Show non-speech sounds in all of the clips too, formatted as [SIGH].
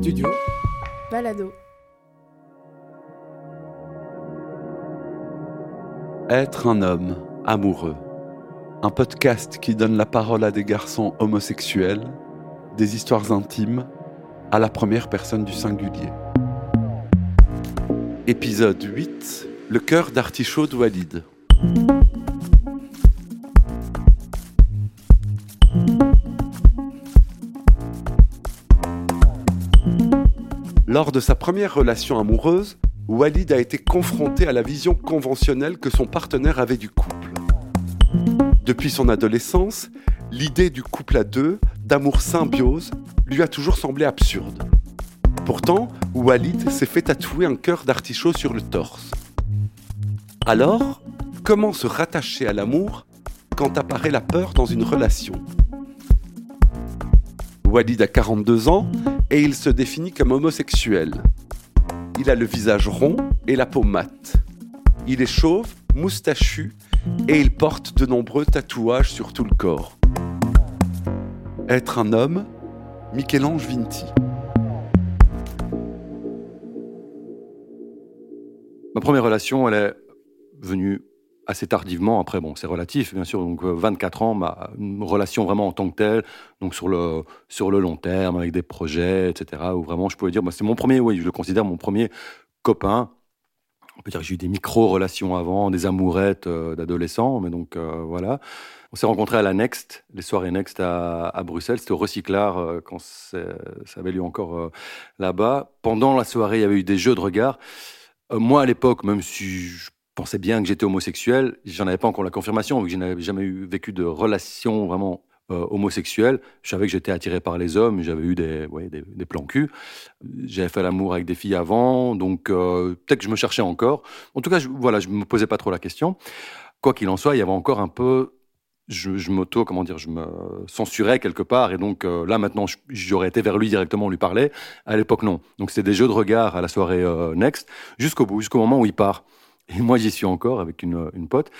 Studio Balado. Être un homme amoureux. Un podcast qui donne la parole à des garçons homosexuels, des histoires intimes, à la première personne du singulier. Épisode 8 Le cœur d'artichaut de Lors de sa première relation amoureuse, Walid a été confronté à la vision conventionnelle que son partenaire avait du couple. Depuis son adolescence, l'idée du couple à deux, d'amour symbiose, lui a toujours semblé absurde. Pourtant, Walid s'est fait tatouer un cœur d'artichaut sur le torse. Alors, comment se rattacher à l'amour quand apparaît la peur dans une relation? Walid a 42 ans et il se définit comme homosexuel. Il a le visage rond et la peau mate. Il est chauve, moustachu et il porte de nombreux tatouages sur tout le corps. Être un homme, Michel-Ange Vinti. Ma première relation, elle est venue assez tardivement. Après, bon, c'est relatif, bien sûr. Donc, 24 euh, ans, ma relation vraiment en tant que telle, donc sur le, sur le long terme, avec des projets, etc., où vraiment je pouvais dire, moi, c'est mon premier, oui, je le considère mon premier copain. On peut dire que j'ai eu des micro-relations avant, des amourettes euh, d'adolescents, mais donc euh, voilà. On s'est rencontrés à la Next, les soirées Next à, à Bruxelles. C'était au Recyclard quand ça avait lieu encore là-bas. Pendant la soirée, il y avait eu des jeux de regard. moi, à l'époque, même si je pensais bien que j'étais homosexuel. J'en avais pas encore la confirmation, vu que je n'avais jamais eu vécu de relation vraiment euh. Je savais que j'étais attiré par les hommes, j'avais eu des, des, plans cul. J'avais fait l'amour avec des filles avant, donc euh, peut-être que je me cherchais encore. En tout cas, je, voilà, je me posais pas trop la question. Quoi qu'il en soit, il y avait encore un peu je, je m'auto, comment dire, je me censurais quelque part. Et donc euh, là, maintenant, j'aurais été vers lui directement, lui parler. À l'époque, non. Donc c'était des jeux de regard à la soirée Next, jusqu'au bout, jusqu'au moment où il part. Et moi, j'y suis encore avec une, une pote.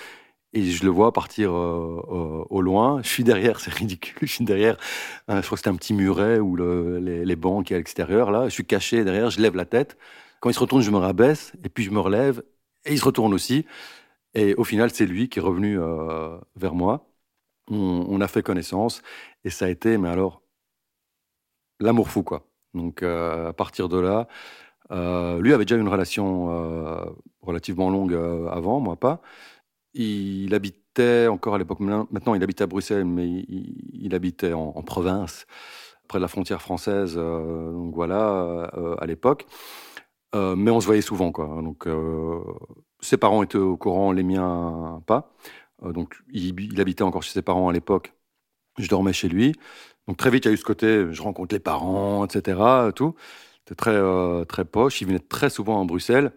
Et je le vois partir euh, euh, au loin. Je suis derrière, [LAUGHS] c'est ridicule. Je suis derrière. je crois que c'était un petit muret le, les, les, bancs qui est à l'extérieur. Là, je suis caché derrière. Je lève la tête. Quand il se retourne, je me rabaisse. Et puis je me relève. Et il se retourne aussi. Et au final, c'est lui qui est revenu euh, vers moi. On, on, a fait connaissance. Et ça a été, mais alors, l'amour fou, quoi. Donc, à partir de là, euh, lui avait déjà une relation euh, relativement longue euh, avant, moi pas. Il habitait encore à l'époque, maintenant il habite à Bruxelles, mais il, habitait en, province, près de la frontière française, donc voilà, à l'époque. mais on se voyait souvent, quoi. Donc, ses parents étaient au courant, les miens pas. donc, il, il, habitait encore chez ses parents à l'époque. Je dormais chez lui. Donc, très vite, il y a eu ce côté, je rencontre les parents, etc., tout. Très, euh, très poche. Il venait très souvent à Bruxelles.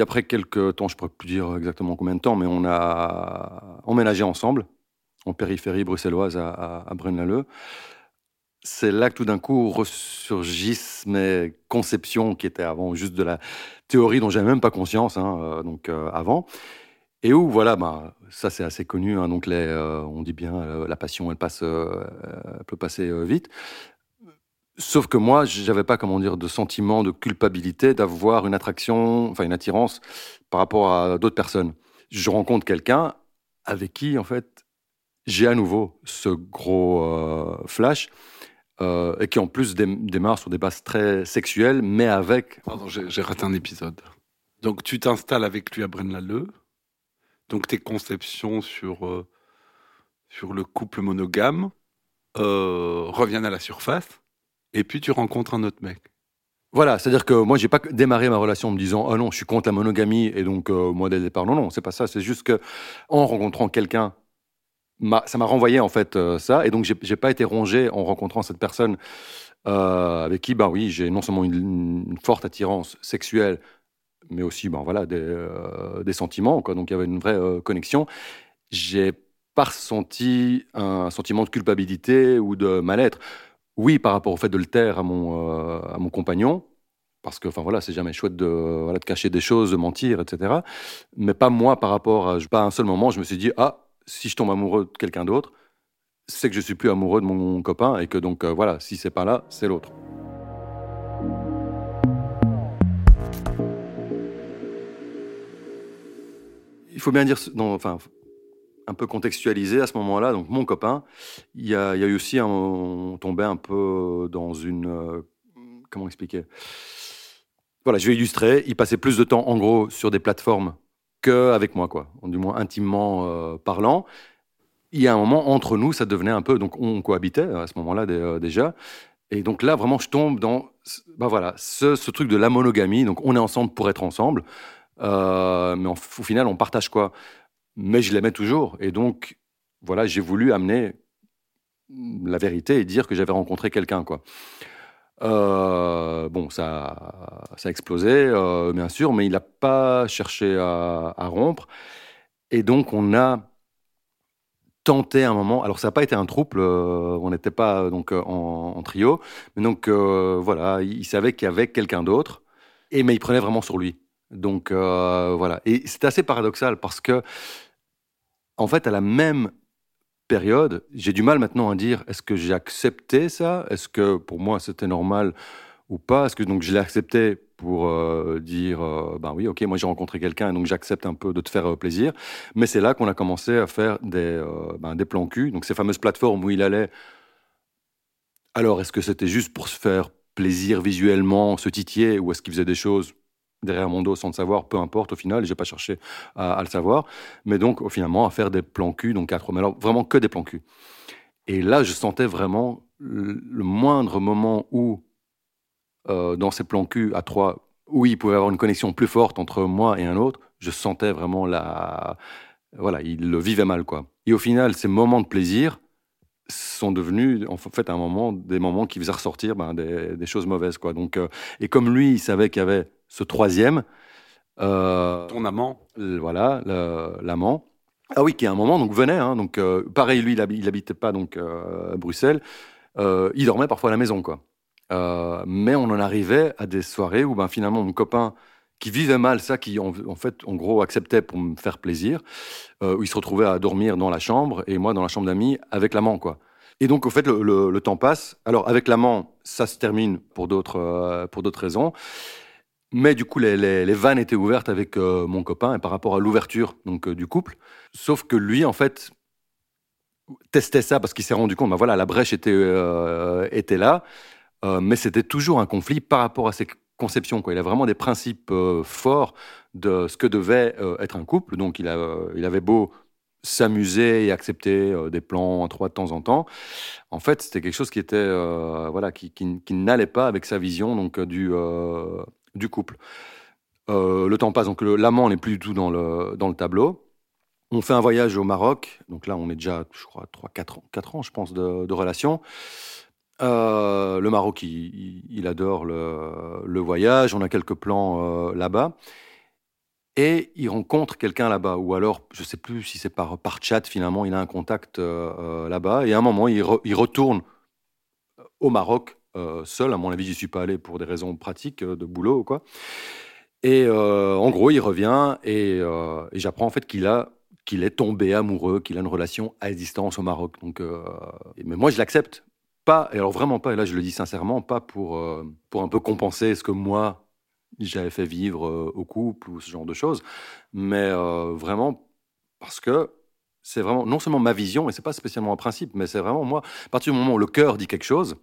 Après quelques temps, je ne pourrais plus dire exactement combien de temps, mais on a emménagé ensemble en périphérie bruxelloise à, à, Braine-l'Alleud. C'est là que tout d'un coup ressurgissent mes conceptions qui étaient avant juste de la théorie dont j'avais même pas conscience, hein, euh, donc euh, avant. Et où, voilà, bah, ça c'est assez connu, hein, donc on dit bien la passion, elle, passe, elle peut passer vite. Sauf que moi, j'avais pas, comment dire, de sentiment de culpabilité d'avoir une attraction, enfin une attirance par rapport à d'autres personnes. Je rencontre quelqu'un avec qui, en fait, j'ai à nouveau ce gros euh, flash euh, et qui en plus démarre sur des bases très sexuelles, mais avec. Pardon, j'ai raté un épisode. Donc tu t'installes avec lui à Braine-l'Alleud. Donc tes conceptions sur euh, sur le couple monogame reviennent à la surface et puis tu rencontres un autre mec. Voilà, c'est-à-dire que moi, j'ai pas démarré ma relation en me disant oh non, je suis contre la monogamie et donc euh, moi dès le départ. Non, non, c'est pas ça. C'est juste que en rencontrant quelqu'un, ça m'a renvoyé en fait euh, ça et donc j'ai pas été rongé en rencontrant cette personne euh, avec qui, ben oui, j'ai non seulement une, forte attirance sexuelle, mais aussi ben voilà des, des sentiments. Quoi. Donc il y avait une vraie connexion. J'ai pas ressenti un sentiment de culpabilité ou de mal-être. Oui, par rapport au fait de le taire à mon, euh, à mon compagnon, parce que enfin voilà, c'est jamais chouette de, de cacher des choses, de mentir, etc. Mais pas moi par rapport à. Pas un seul moment, je me suis dit, ah, si je tombe amoureux de quelqu'un d'autre, c'est que je suis plus amoureux de mon, copain et que donc euh, voilà, si c'est pas là, c'est l'autre. Il faut bien dire, non, enfin, un peu contextualiser à ce moment-là. Donc, mon copain, il y a, eu aussi, un, on tombait un peu dans une, euh, comment expliquer? Voilà, je vais illustrer. Il passait plus de temps, en gros, sur des plateformes qu'avec moi, quoi. Du moins intimement euh, parlant. Il y a un moment entre nous, ça devenait un peu, donc on cohabitait à ce moment-là euh, déjà. Et donc là, vraiment, je tombe dans, bah voilà, ce, truc de la monogamie. Donc, on est ensemble pour être ensemble. Mais au final, on partage quoi? Mais je l'aimais toujours. Et donc, voilà, j'ai voulu amener la vérité et dire que j'avais rencontré quelqu'un, quoi. Euh, bon, ça, ça a explosé, euh, bien sûr, mais il n'a pas cherché à, rompre. Et donc, on a tenté un moment. Alors, ça n'a pas été un trouble, on n'était pas donc en, trio, mais donc voilà, il, il savait qu'il y avait quelqu'un d'autre, mais il prenait vraiment sur lui. Donc euh, voilà. Et c'est assez paradoxal parce que, en fait, à la même période, j'ai du mal maintenant à dire est-ce que j'ai accepté ça? Est-ce que pour moi c'était normal ou pas? Est-ce que donc je l'ai accepté pour euh, dire euh, ben oui, ok, moi j'ai rencontré quelqu'un et donc j'accepte un peu de te faire plaisir. Mais c'est là qu'on a commencé à faire des, ben, des plans cul, donc ces fameuses plateformes où il allait. Alors, est-ce que c'était juste pour se faire plaisir visuellement, se titiller, ou est-ce qu'il faisait des choses derrière mon dos sans le savoir, peu importe au final, j'ai pas cherché à, le savoir, mais donc finalement à faire des plans cul, donc quatre, mais alors vraiment que des plans cul. Et là, je sentais vraiment le, moindre moment où, euh, dans ces plans cul à trois, où il pouvait avoir une connexion plus forte entre moi et un autre, je sentais vraiment la, voilà, il le vivait mal quoi. Et au final, ces moments de plaisir sont devenus en fait un moment des moments qui faisaient ressortir ben, des, choses mauvaises quoi. Donc euh, et comme lui, il savait qu'il y avait ce troisième. Euh, Ton amant Voilà, l'amant. Ah oui, qui à un moment donc venait. Hein, donc euh, pareil, lui, il, n'habitait pas donc euh, à Bruxelles. il dormait parfois à la maison, quoi. mais on en arrivait à des soirées où ben finalement mon copain qui vivait mal ça, qui en, fait en gros acceptait pour me faire plaisir, où il se retrouvait à dormir dans la chambre et moi dans la chambre d'amis avec l'amant, quoi. Et donc, au fait, le, temps passe. Alors, avec l'amant, ça se termine pour d'autres pour d'autres raisons. Mais du coup, les, vannes étaient ouvertes avec euh, mon copain et par rapport à l'ouverture donc euh, du couple. Sauf que lui, en fait, testait ça parce qu'il s'est rendu compte, ben voilà, la brèche était, euh, était là, mais c'était toujours un conflit par rapport à ses conceptions. Quoi. Il a vraiment des principes forts de ce que devait être un couple. Donc, il, a, il avait beau s'amuser et accepter des plans en trois de temps en temps. En fait, c'était quelque chose qui était voilà qui, qui n'allait pas avec sa vision donc du du couple. Euh, le temps passe, donc l'amant n'est plus du tout dans le, dans le tableau. On fait un voyage au Maroc, donc là on est déjà, je crois, 3-4 ans, 4 ans, je pense, de, relation. Euh, le Maroc, il, adore le, voyage, on a quelques plans euh, là-bas. Et il rencontre quelqu'un là-bas, ou alors, je ne sais plus si c'est par, par chat, finalement, il a un contact là-bas. Et à un moment, il, il retourne au Maroc seul. À mon avis, j'y suis pas allé pour des raisons pratiques euh, de boulot ou quoi. Et euh, en gros, il revient et, j'apprends en fait qu'il a qu'il est tombé amoureux, qu'il a une relation à distance au Maroc. Donc, mais moi, je l'accepte pas. Et alors vraiment pas. Et là, je le dis sincèrement, pas pour pour un peu compenser ce que moi j'avais fait vivre au couple ou ce genre de choses, mais vraiment parce que c'est vraiment non seulement ma vision, et c'est pas spécialement un principe, mais c'est vraiment moi. À partir du moment où le cœur dit quelque chose,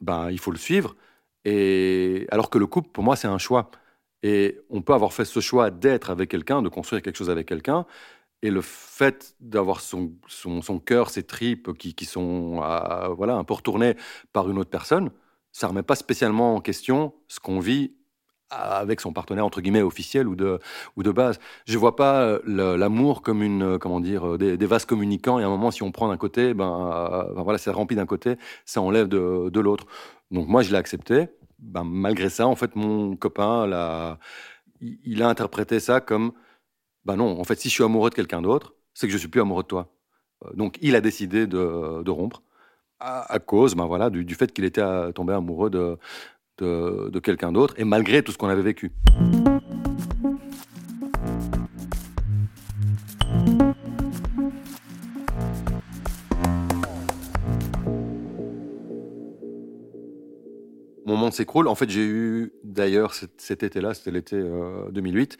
ben, il faut le suivre. Et alors que le couple, pour moi, c'est un choix. Et on peut avoir fait ce choix d'être avec quelqu'un, de construire quelque chose avec quelqu'un. Et le fait d'avoir son, son, cœur, ses tripes qui, qui sont voilà, un peu retournées par une autre personne, ça ne remet pas spécialement en question ce qu'on vit avec son partenaire entre guillemets officiel ou de ou de base. Je vois pas euh, l'amour comme une euh, comment dire euh, des, vases communicants. Et à un moment, si on prend d'un côté, ben, ben voilà, c'est rempli d'un côté, ça enlève de, de l'autre. Donc moi, je l'ai accepté. Ben, malgré ça, en fait, mon copain, là, il a interprété ça comme ben non, en fait, si je suis amoureux de quelqu'un d'autre, c'est que je suis plus amoureux de toi. Donc il a décidé de, de rompre à, cause ben voilà, du, du fait qu'il était tombé amoureux de, de, quelqu'un d'autre, et malgré tout ce qu'on avait vécu. Mon monde s'écroule. En fait, j'ai eu, d'ailleurs, cet, été-là, c'était l'été 2008,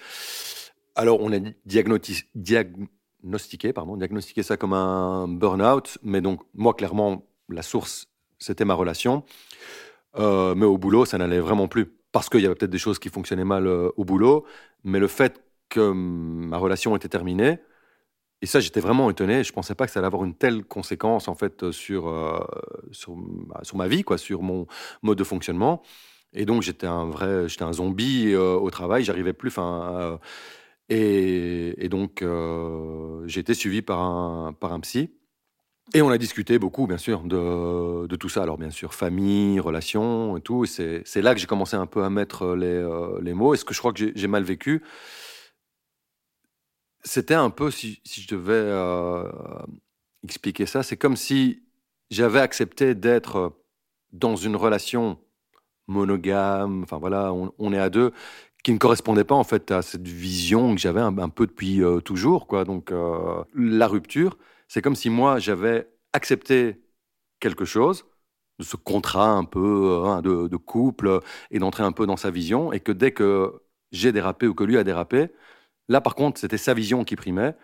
Alors, on a diagnostiqué, pardon, diagnostiqué ça comme un burn-out, mais donc, moi, clairement, la source, c'était ma relation. Euh, mais au boulot, ça n'allait vraiment plus. Parce qu'il y avait peut-être des choses qui fonctionnaient mal euh, au boulot, mais le fait que ma relation était terminée, et ça, j'étais vraiment étonné. Je pensais pas que ça allait avoir une telle conséquence en fait sur euh, sur, sur, ma vie, quoi, sur mon mode de fonctionnement. Et donc j'étais un vrai, j'étais un zombie au travail. J'arrivais plus. Enfin, et, et, donc j'ai été suivi par un par un psy. Et on a discuté beaucoup, bien sûr, de, tout ça. Alors, bien sûr, famille, relations et tout. C'est là que j'ai commencé un peu à mettre les, euh, mots. Et ce que je crois que j'ai mal vécu, c'était un peu, si, si je devais euh, expliquer ça, c'est comme si j'avais accepté d'être dans une relation monogame, enfin voilà, on, est à deux, qui ne correspondait pas en fait à cette vision que j'avais un, peu depuis euh, toujours, quoi. Donc, la rupture c'est comme si moi, j'avais accepté quelque chose, de ce contrat un peu hein, de, couple, et d'entrer un peu dans sa vision, et que dès que j'ai dérapé ou que lui a dérapé, là par contre, c'était sa vision qui primait,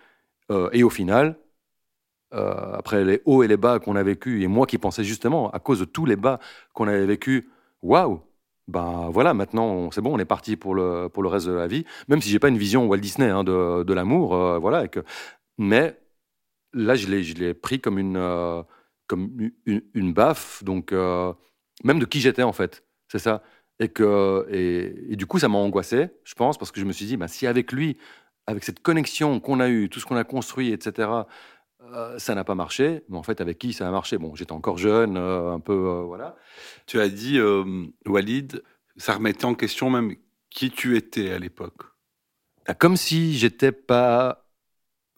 euh, et au final, euh, après les hauts et les bas qu'on a vécu, et moi qui pensais justement, à cause de tous les bas qu'on avait vécu, waouh, ben voilà, maintenant c'est bon, on est parti pour le, pour le reste de la vie, même si j'ai pas une vision Walt Disney hein, de, de l'amour, euh, voilà, mais là, je l'ai pris comme une, euh, comme une, baffe, donc euh, même de qui j'étais en fait, c'est ça. Et, que, et, du coup, ça m'a angoissé, je pense, parce que je me suis dit, bah, si avec lui, avec cette connexion qu'on a eue, tout ce qu'on a construit, etc., euh, ça n'a pas marché, mais en fait, avec qui ça a marché? Bon, j'étais encore jeune, un peu, voilà. Tu as dit, Walid, ça remettait en question même qui tu étais à l'époque. Bah, comme si j'étais pas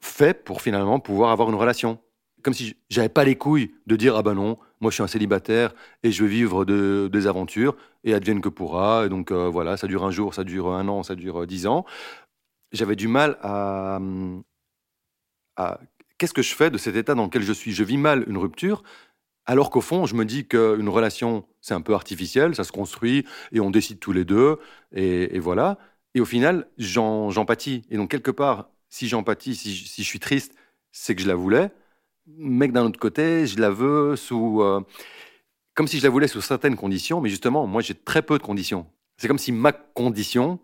fait pour finalement pouvoir avoir une relation. Comme si j'avais pas les couilles de dire ah ben non, moi je suis un célibataire et je veux vivre de, des aventures et advienne que pourra. Et donc euh, voilà, ça dure un jour, ça dure un an, ça dure euh, dix ans. J'avais du mal à, à qu'est-ce que je fais de cet état dans lequel je suis? Je vis mal une rupture, alors qu'au fond, je me dis qu'une relation, c'est un peu artificiel, ça se construit et on décide tous les deux, et, et voilà. Et au final, j'en pâtis. Et donc, quelque part, si j'empathie, si, je suis triste, c'est que je la voulais. Mais que d'un autre côté, je la veux sous. Euh, comme si je la voulais sous certaines conditions, mais justement, moi, j'ai très peu de conditions. C'est comme si ma condition,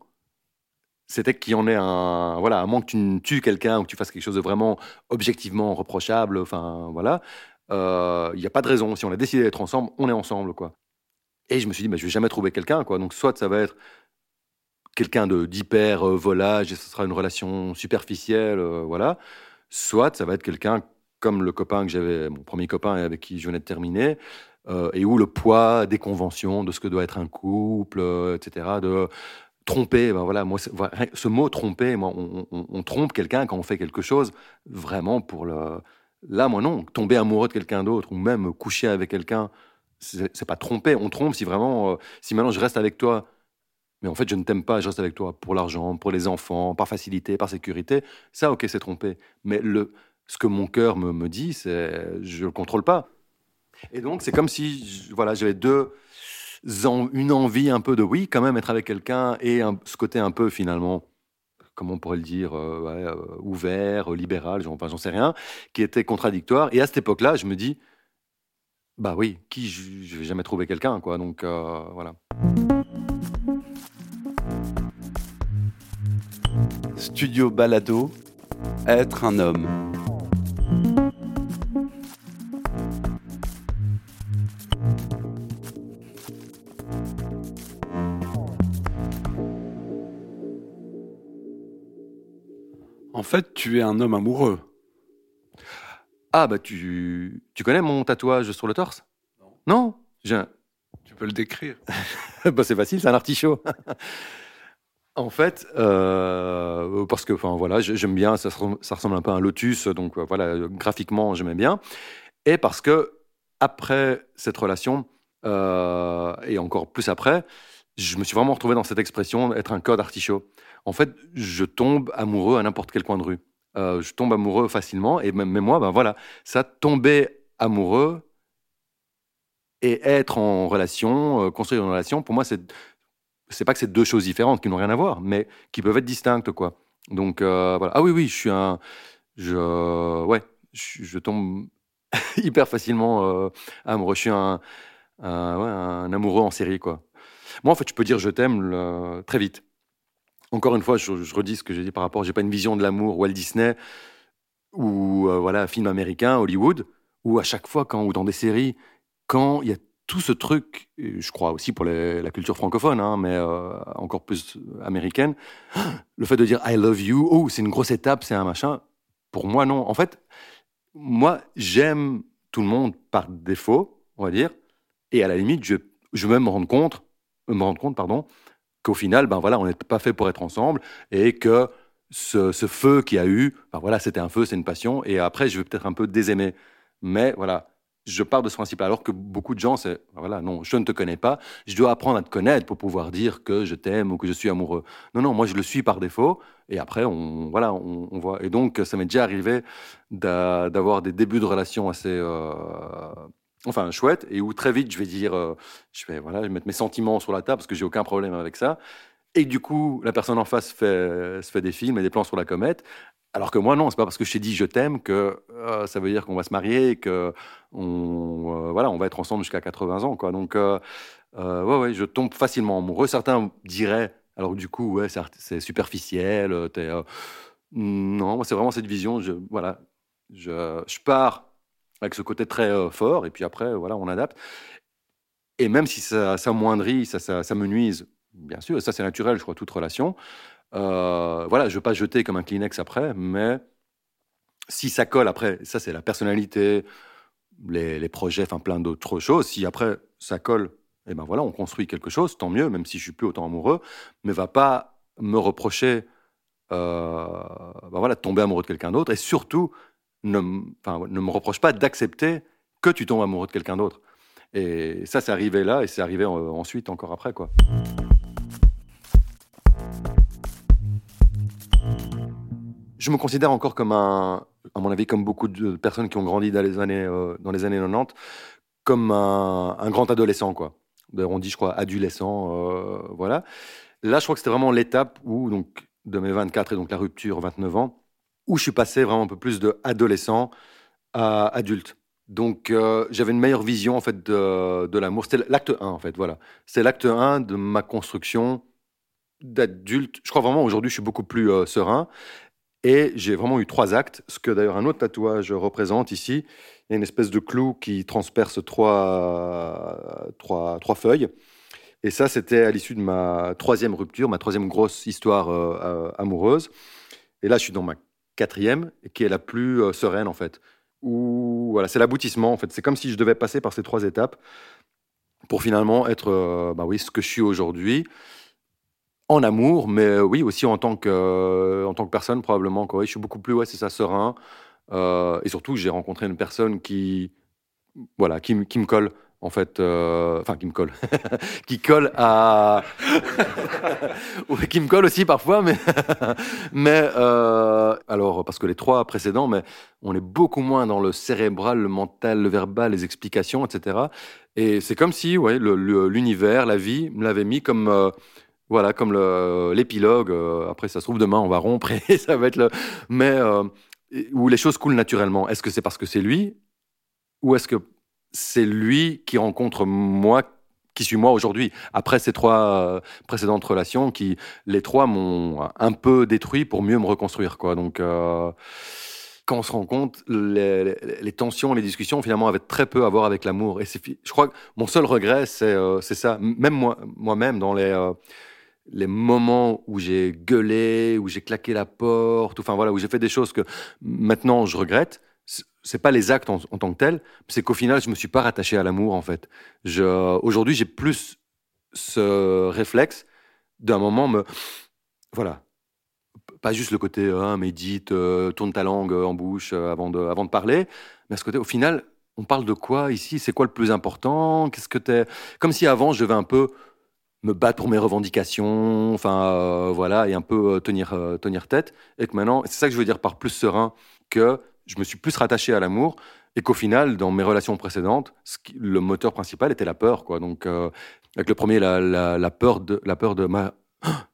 c'était qu'il y en ait un. Voilà, à moins que tu tues quelqu'un ou que tu fasses quelque chose de vraiment objectivement reprochable, enfin, voilà. Euh, il n'y a pas de raison. Si on a décidé d'être ensemble, on est ensemble, quoi. Et je me suis dit, bah, je vais jamais trouver quelqu'un, quoi. Donc, soit ça va être quelqu'un d'hyper euh, volage et ce sera une relation superficielle, euh, voilà. Soit ça va être quelqu'un comme le copain que j'avais, mon premier copain avec qui je venais de terminer, euh, et où le poids des conventions de ce que doit être un couple, etc., de tromper, ben voilà, moi, ce mot tromper, moi, on, trompe quelqu'un quand on fait quelque chose vraiment pour le. Là, moi, non. Tomber amoureux de quelqu'un d'autre ou même coucher avec quelqu'un, c'est pas tromper. On trompe si vraiment, si maintenant je reste avec toi mais en fait, je ne t'aime pas, je reste avec toi pour l'argent, pour les enfants, par facilité, par sécurité. Ça, ok, c'est trompé. Mais le, ce que mon cœur me, me dit, c'est je ne le contrôle pas. Et donc, c'est comme si voilà, j'avais deux, une envie un peu de oui, quand même être avec quelqu'un et ce côté un peu finalement, comment on pourrait le dire, euh, euh, ouvert, libéral, j'en sais rien, qui était contradictoire. Et à cette époque-là, je me dis, bah oui, qui je, ne vais jamais trouver quelqu'un, quoi. Donc euh, voilà. Studio Balado, être un homme. En fait, tu es un homme amoureux. Ah bah tu, tu connais mon tatouage sur le torse? Non Non? Tu peux le décrire [LAUGHS] bah, C'est facile, c'est un artichaut. [LAUGHS] En fait, euh, parce que, enfin voilà, j'aime bien, ça, ressemble un peu à un lotus, donc euh, voilà, graphiquement, j'aimais bien. Et parce que après cette relation, euh, et encore plus après, je me suis vraiment retrouvé dans cette expression être un code artichaut. En fait, je tombe amoureux à n'importe quel coin de rue. je tombe amoureux facilement, et même moi, ben voilà, ça tomber amoureux et être en relation, construire une relation, pour moi, c'est c'est pas que c'est deux choses différentes qui n'ont rien à voir, mais qui peuvent être distinctes, quoi. Donc voilà. Ah oui, oui, je suis un, je, ouais, je, tombe [LAUGHS] hyper facilement amoureux. Je suis un, un, amoureux en série, quoi. Moi, en fait, je peux dire je t'aime très vite. Encore une fois, je, redis ce que j'ai dit par rapport, j'ai pas une vision de l'amour Walt Disney ou euh, voilà film américain, Hollywood, où à chaque fois quand ou dans des séries, quand il y a tout ce truc, je crois aussi pour la culture francophone, hein, mais euh, encore plus américaine, le fait de dire I love you, oh c'est une grosse étape, c'est un machin. Pour moi non. En fait, moi j'aime tout le monde par défaut, on va dire, et à la limite je, je même me rendre compte, me rendre compte pardon, qu'au final, ben voilà, on n'est pas fait pour être ensemble et que ce, feu qu'il y a eu, ben voilà, c'était un feu, c'est une passion. Et après, je vais peut-être un peu désaimer. Mais voilà, je pars de ce principe. Alors que beaucoup de gens, c'est ben voilà, non, je ne te connais pas, je dois apprendre à te connaître pour pouvoir dire que je t'aime ou que je suis amoureux. Non, non, moi je le suis par défaut. Et après, on, voilà, on, voit. Et donc, ça m'est déjà arrivé d'avoir des débuts de relations assez. Euh, enfin chouette, et où très vite je vais dire, euh, je vais voilà, mettre mes sentiments sur la table parce que j'ai aucun problème avec ça. Et du coup, la personne en face fait, se fait des films et des plans sur la comète. Alors que moi, non, c'est pas parce que je t'ai dit je t'aime que euh, ça veut dire qu'on va se marier, que on, euh, voilà, on va être ensemble jusqu'à 80 ans, quoi. Donc, ouais, ouais, je tombe facilement amoureux. Certains diraient, alors du coup, ouais, c'est superficiel. non, c'est vraiment cette vision. Je, voilà, je, je pars avec ce côté très euh, fort, et puis après, voilà, on adapte. Et même si ça, ça moindrit, ça, ça, me nuise, bien sûr, et ça c'est naturel, je crois, toute relation, euh, voilà, je ne veux pas jeter comme un Kleenex après, mais si ça colle après, ça c'est la personnalité, les, les projets, enfin plein d'autres choses, si après ça colle, et eh ben voilà, on construit quelque chose, tant mieux, même si je suis plus autant amoureux, mais va pas me reprocher euh, ben voilà, de tomber amoureux de quelqu'un d'autre, et surtout ne, ne me reproche pas d'accepter que tu tombes amoureux de quelqu'un d'autre. Et ça, c'est arrivé là et c'est arrivé ensuite, encore après, quoi. Je me considère encore comme un, à mon avis, comme beaucoup de personnes qui ont grandi dans les années, euh, dans les années 90, comme un, grand adolescent, quoi. On dit, je crois, adolescent, euh, voilà. Là, je crois que c'était vraiment l'étape où, donc, de mes 24 et donc la rupture, 29 ans, où je suis passé vraiment un peu plus de adolescent à adulte. Donc euh, j'avais une meilleure vision en fait de, l'amour. C'était l'acte 1 en fait, voilà. C'est l'acte 1 de ma construction d'adulte. Je crois vraiment aujourd'hui je suis beaucoup plus serein. Et j'ai vraiment eu trois actes, ce que d'ailleurs un autre tatouage représente ici. Il y a une espèce de clou qui transperce trois, trois, trois feuilles. Et ça, c'était à l'issue de ma troisième rupture, ma troisième grosse histoire euh, amoureuse. Et là, je suis dans ma quatrième, qui est la plus euh, sereine en fait. Où voilà, c'est l'aboutissement en fait. C'est comme si je devais passer par ces trois étapes pour finalement être, euh, bah oui, ce que je suis aujourd'hui en amour, mais euh, oui aussi en tant que en tant que personne probablement. Quoi. je suis beaucoup plus ouais, c'est serein. et surtout, j'ai rencontré une personne qui voilà, qui, qui me colle en fait, euh, enfin qui me colle, [LAUGHS] qui colle à, [LAUGHS] qui me colle aussi parfois, mais, [LAUGHS] mais euh, alors parce que les trois précédents, mais on est beaucoup moins dans le cérébral, le mental, le verbal, les explications, etc. Et c'est comme si, ouais, l'univers, la vie, me l'avait mis comme euh, voilà, comme l'épilogue. après, ça se trouve demain, on va rompre et [LAUGHS] ça va être le, mais où les choses coulent naturellement. Est-ce que c'est parce que c'est lui, ou est-ce que c'est lui qui rencontre moi qui suis moi aujourd'hui? Après ces trois euh, précédentes relations, qui les trois m'ont un peu détruit pour mieux me reconstruire. Quoi. Donc, euh, quand on se rend compte, les, tensions, les discussions, finalement, avaient très peu à voir avec l'amour. Et je crois que mon seul regret, c'est euh, ça. Même moi, moi-même, dans les les moments où j'ai gueulé, où j'ai claqué la porte, enfin voilà, où j'ai fait des choses que maintenant je regrette, c'est pas les actes en, tant que tels, c'est qu'au final, je me suis pas rattaché à l'amour, en fait. Aujourd'hui, j'ai plus ce réflexe d'un moment me. Voilà. Pas juste le côté hein, médite, euh, tourne ta langue en bouche euh, avant, de, avant de parler, mais ce côté, au final, on parle de quoi ici? C'est quoi le plus important? Qu'est-ce que t'es? Comme si avant, je devais un peu me battre pour mes revendications, enfin euh, voilà, et un peu tenir, tenir tête, et que maintenant, c'est ça que je veux dire par plus serein, que je me suis plus rattaché à l'amour et qu'au final, dans mes relations précédentes, le moteur principal était la peur. Quoi. Donc, euh, avec le premier, la, peur de, la peur de ma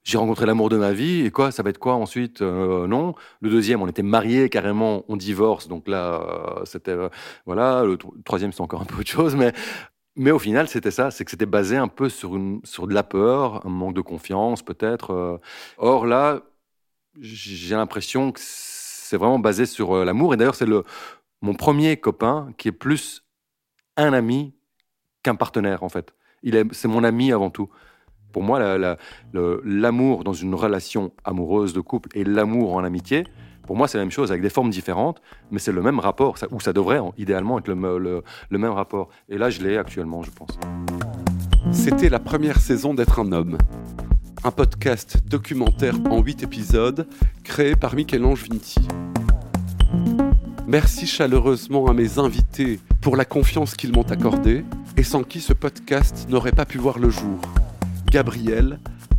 j'ai rencontré l'amour de ma vie, et quoi, ça va être quoi ensuite euh, Non. Le deuxième, on était mariés carrément, on divorce, donc là, euh, c'était. Euh, voilà. Le, troisième, c'est encore un peu autre chose, mais. Mais au final, c'était ça, c'est que c'était basé un peu sur, sur de la peur, un manque de confiance peut-être. Or là, j'ai l'impression que c'est vraiment basé sur l'amour. Et d'ailleurs, c'est le mon premier copain qui est plus un ami qu'un partenaire en fait. Il est, c'est mon ami avant tout pour moi, l'amour dans une relation amoureuse de couple et l'amour en amitié, pour moi, c'est la même chose avec des formes différentes, mais c'est le même rapport, ou ça devrait idéalement être le, le même rapport. Et là, je l'ai actuellement, je pense. C'était la première saison d'être un homme. Un podcast documentaire en 8 épisodes créé par Michel-Ange Vinti. Merci chaleureusement à mes invités pour la confiance qu'ils m'ont accordée et sans qui ce podcast n'aurait pas pu voir le jour. Gabriel,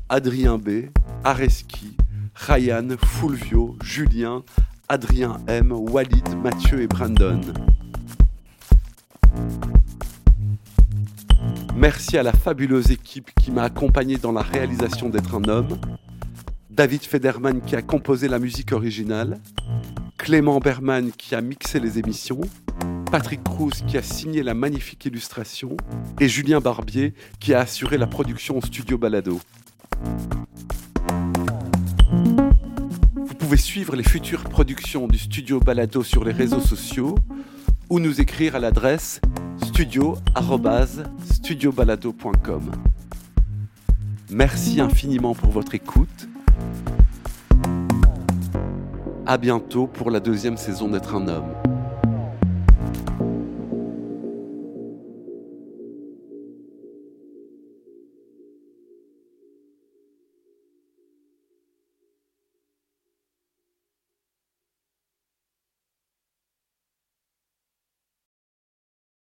Adrien B, Areski, Ryan, Fulvio, Julien, Adrien M, Walid, Mathieu et Brandon. Merci à la fabuleuse équipe qui m'a accompagné dans la réalisation d'être un homme. David Federman qui a composé la musique originale. Clément Berman qui a mixé les émissions. Patrick Cruz qui a signé la magnifique illustration et Julien Barbier qui a assuré la production au studio Balado. Suivre les futures productions du studio Balado sur les réseaux sociaux ou nous écrire à l'adresse studio@studiobalado.com. Merci infiniment pour votre écoute. À bientôt pour la deuxième saison d'être un homme.